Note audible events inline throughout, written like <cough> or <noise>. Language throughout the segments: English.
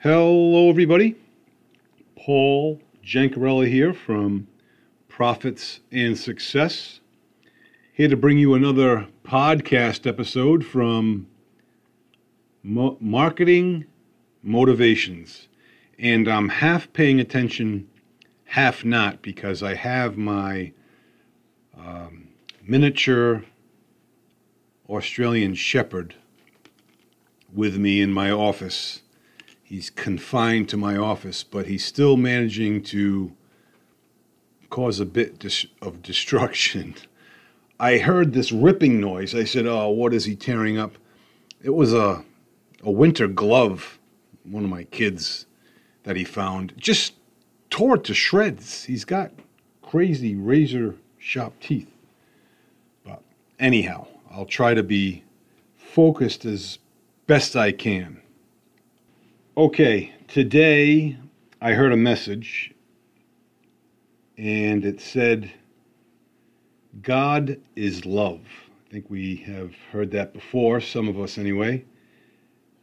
Hello, everybody. Paul Jancarella here from Profits and Success. Here to bring you another podcast episode from Mo- Marketing Motivations. And I'm half paying attention, half not, because I have my um, miniature Australian Shepherd with me in my office he's confined to my office, but he's still managing to cause a bit of destruction. <laughs> I heard this ripping noise. I said, "Oh, what is he tearing up?" It was a a winter glove, one of my kids that he found. Just tore it to shreds. He's got crazy razor sharp teeth. But anyhow, I'll try to be focused as best I can. Okay, today I heard a message and it said, God is love. I think we have heard that before, some of us anyway.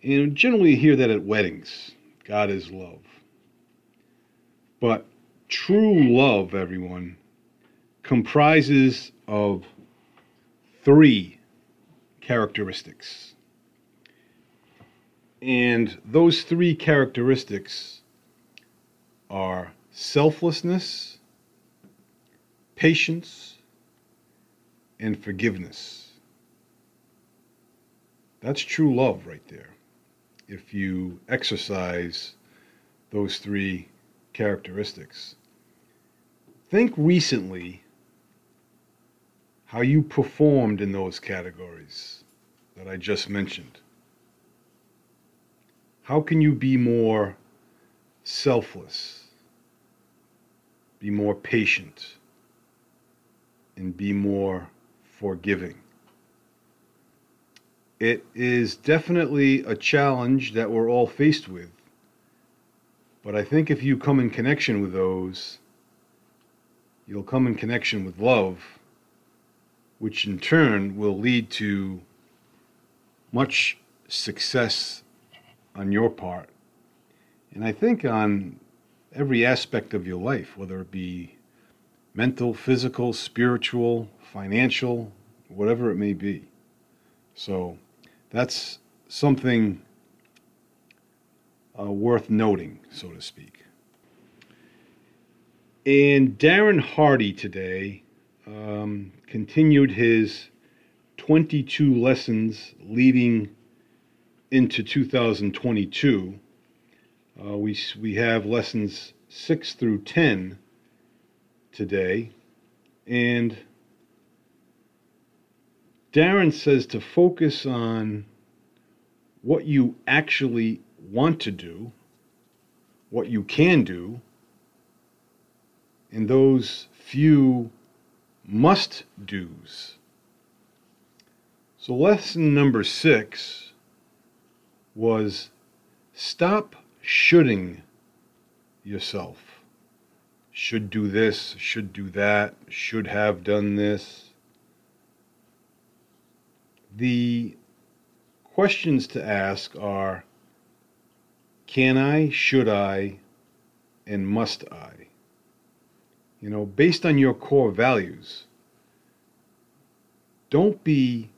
And generally you hear that at weddings God is love. But true love, everyone, comprises of three characteristics. And those three characteristics are selflessness, patience, and forgiveness. That's true love right there. If you exercise those three characteristics. Think recently how you performed in those categories that I just mentioned. How can you be more selfless, be more patient, and be more forgiving? It is definitely a challenge that we're all faced with. But I think if you come in connection with those, you'll come in connection with love, which in turn will lead to much success on your part. And I think on every aspect of your life, whether it be mental, physical, spiritual, financial, whatever it may be. So that's something uh, worth noting, so to speak. And Darren Hardy today um, continued his 22 lessons leading into 2022. Uh, we, we have lessons 6 through 10 today. And Darren says to focus on what you actually want to do, what you can do, and those few must do's. So, lesson number six was stop shoulding yourself. Should do this, should do that, should have done this. The questions to ask are can I, should I, and must I? You know, based on your core values. Don't be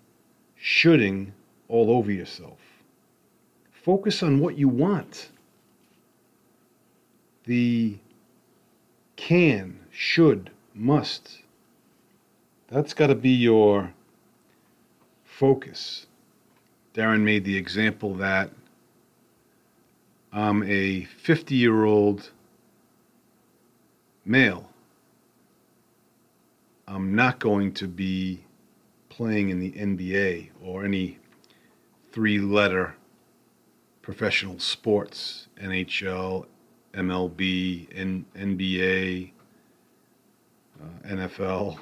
shoulding all over yourself. Focus on what you want. The can, should, must. That's got to be your focus. Darren made the example that I'm a 50 year old male. I'm not going to be playing in the NBA or any three letter professional sports NHL, MLB, N- NBA, uh, NFL.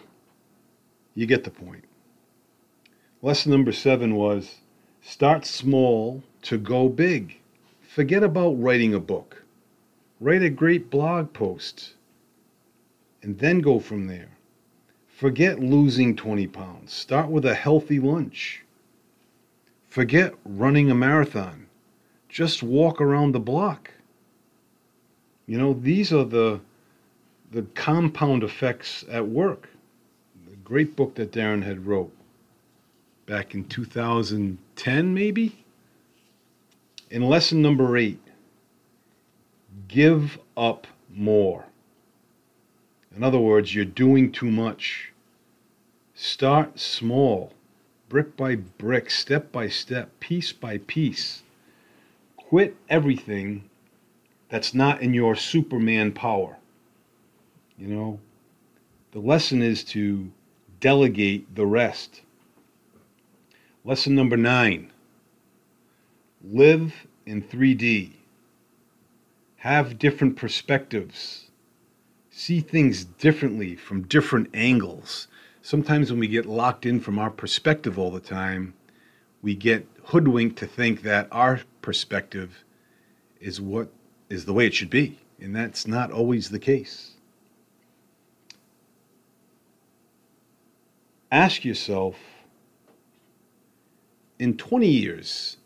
You get the point. Lesson number seven was start small to go big. Forget about writing a book. Write a great blog post and then go from there. Forget losing 20 pounds. Start with a healthy lunch. Forget running a marathon. Just walk around the block. You know, these are the the compound effects at work. The great book that Darren had wrote back in 2010 maybe. In lesson number 8, give up more. In other words, you're doing too much. Start small, brick by brick, step by step, piece by piece. Quit everything that's not in your Superman power. You know, the lesson is to delegate the rest. Lesson number nine live in 3D, have different perspectives, see things differently from different angles. Sometimes when we get locked in from our perspective all the time, we get hoodwinked to think that our perspective is what is the way it should be. And that's not always the case. Ask yourself in 20 years,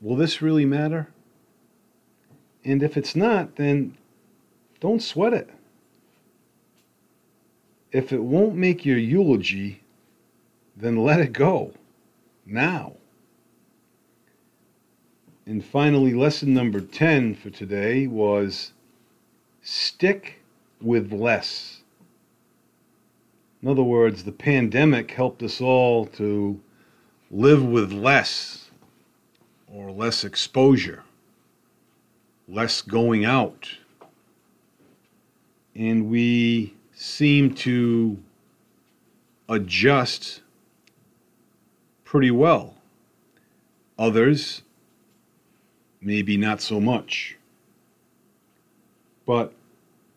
will this really matter? And if it's not, then don't sweat it. If it won't make your eulogy, then let it go now. And finally, lesson number 10 for today was stick with less. In other words, the pandemic helped us all to live with less or less exposure, less going out. And we seem to adjust pretty well. Others maybe not so much. But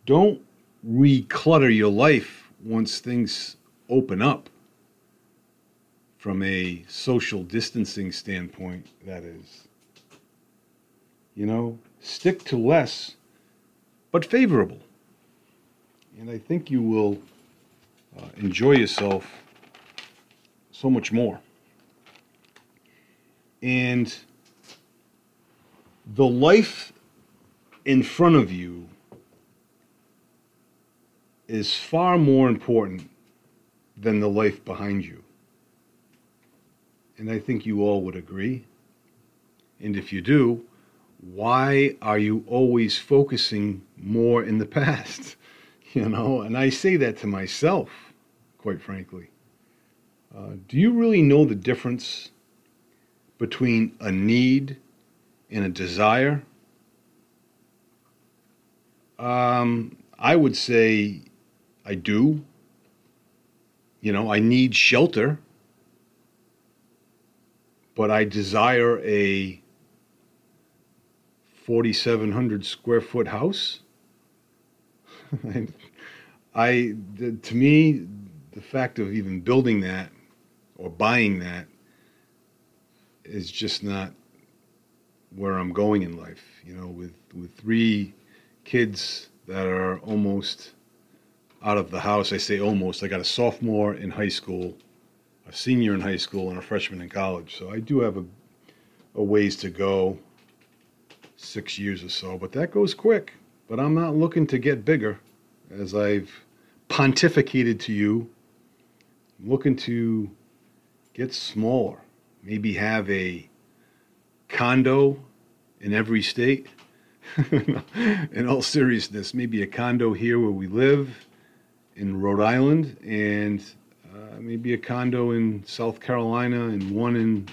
don't reclutter your life once things open up from a social distancing standpoint, that is. You know, stick to less, but favorable. And I think you will uh, enjoy yourself so much more. And the life in front of you is far more important than the life behind you. And I think you all would agree. And if you do, why are you always focusing more in the <laughs> past? <laughs> You know, and I say that to myself, quite frankly. Uh, do you really know the difference between a need and a desire? Um, I would say I do. You know, I need shelter, but I desire a 4,700 square foot house. <laughs> I, the, to me, the fact of even building that or buying that is just not where I'm going in life. You know, with with three kids that are almost out of the house. I say almost. I got a sophomore in high school, a senior in high school, and a freshman in college. So I do have a a ways to go, six years or so. But that goes quick. But I'm not looking to get bigger, as I've pontificated to you. I'm looking to get smaller. Maybe have a condo in every state. <laughs> in all seriousness, maybe a condo here where we live in Rhode Island, and uh, maybe a condo in South Carolina, and one in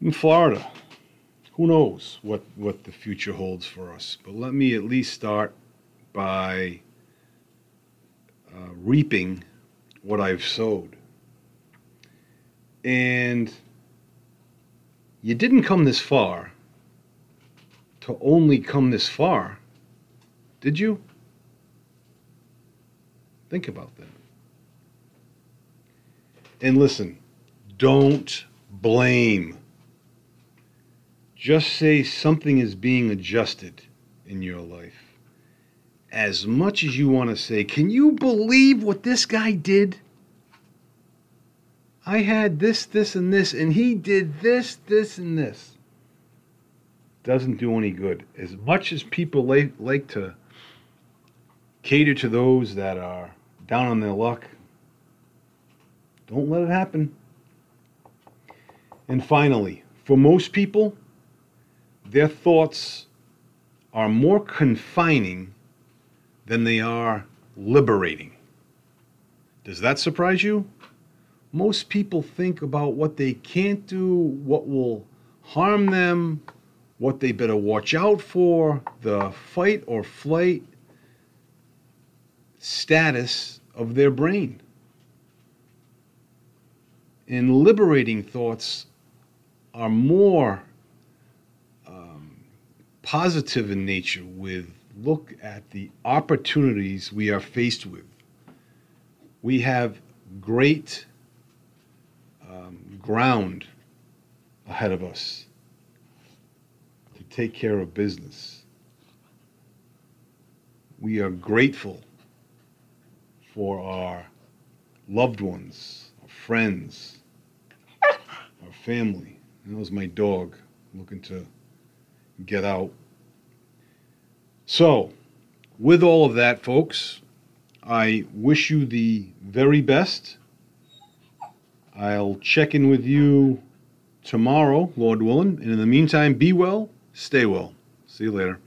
in Florida. Who knows what what the future holds for us? But let me at least start by uh, reaping what I've sowed. And you didn't come this far to only come this far, did you? Think about that. And listen, don't blame. Just say something is being adjusted in your life. As much as you want to say, can you believe what this guy did? I had this, this, and this, and he did this, this, and this. doesn't do any good. As much as people like, like to cater to those that are down on their luck, don't let it happen. And finally, for most people, their thoughts are more confining than they are liberating. Does that surprise you? Most people think about what they can't do, what will harm them, what they better watch out for, the fight or flight status of their brain. And liberating thoughts are more um, positive in nature with look at the opportunities we are faced with. We have great um, ground ahead of us to take care of business. We are grateful for our loved ones, our friends, our family. That was my dog looking to get out. So, with all of that, folks, I wish you the very best. I'll check in with you tomorrow, Lord willing. And in the meantime, be well, stay well. See you later.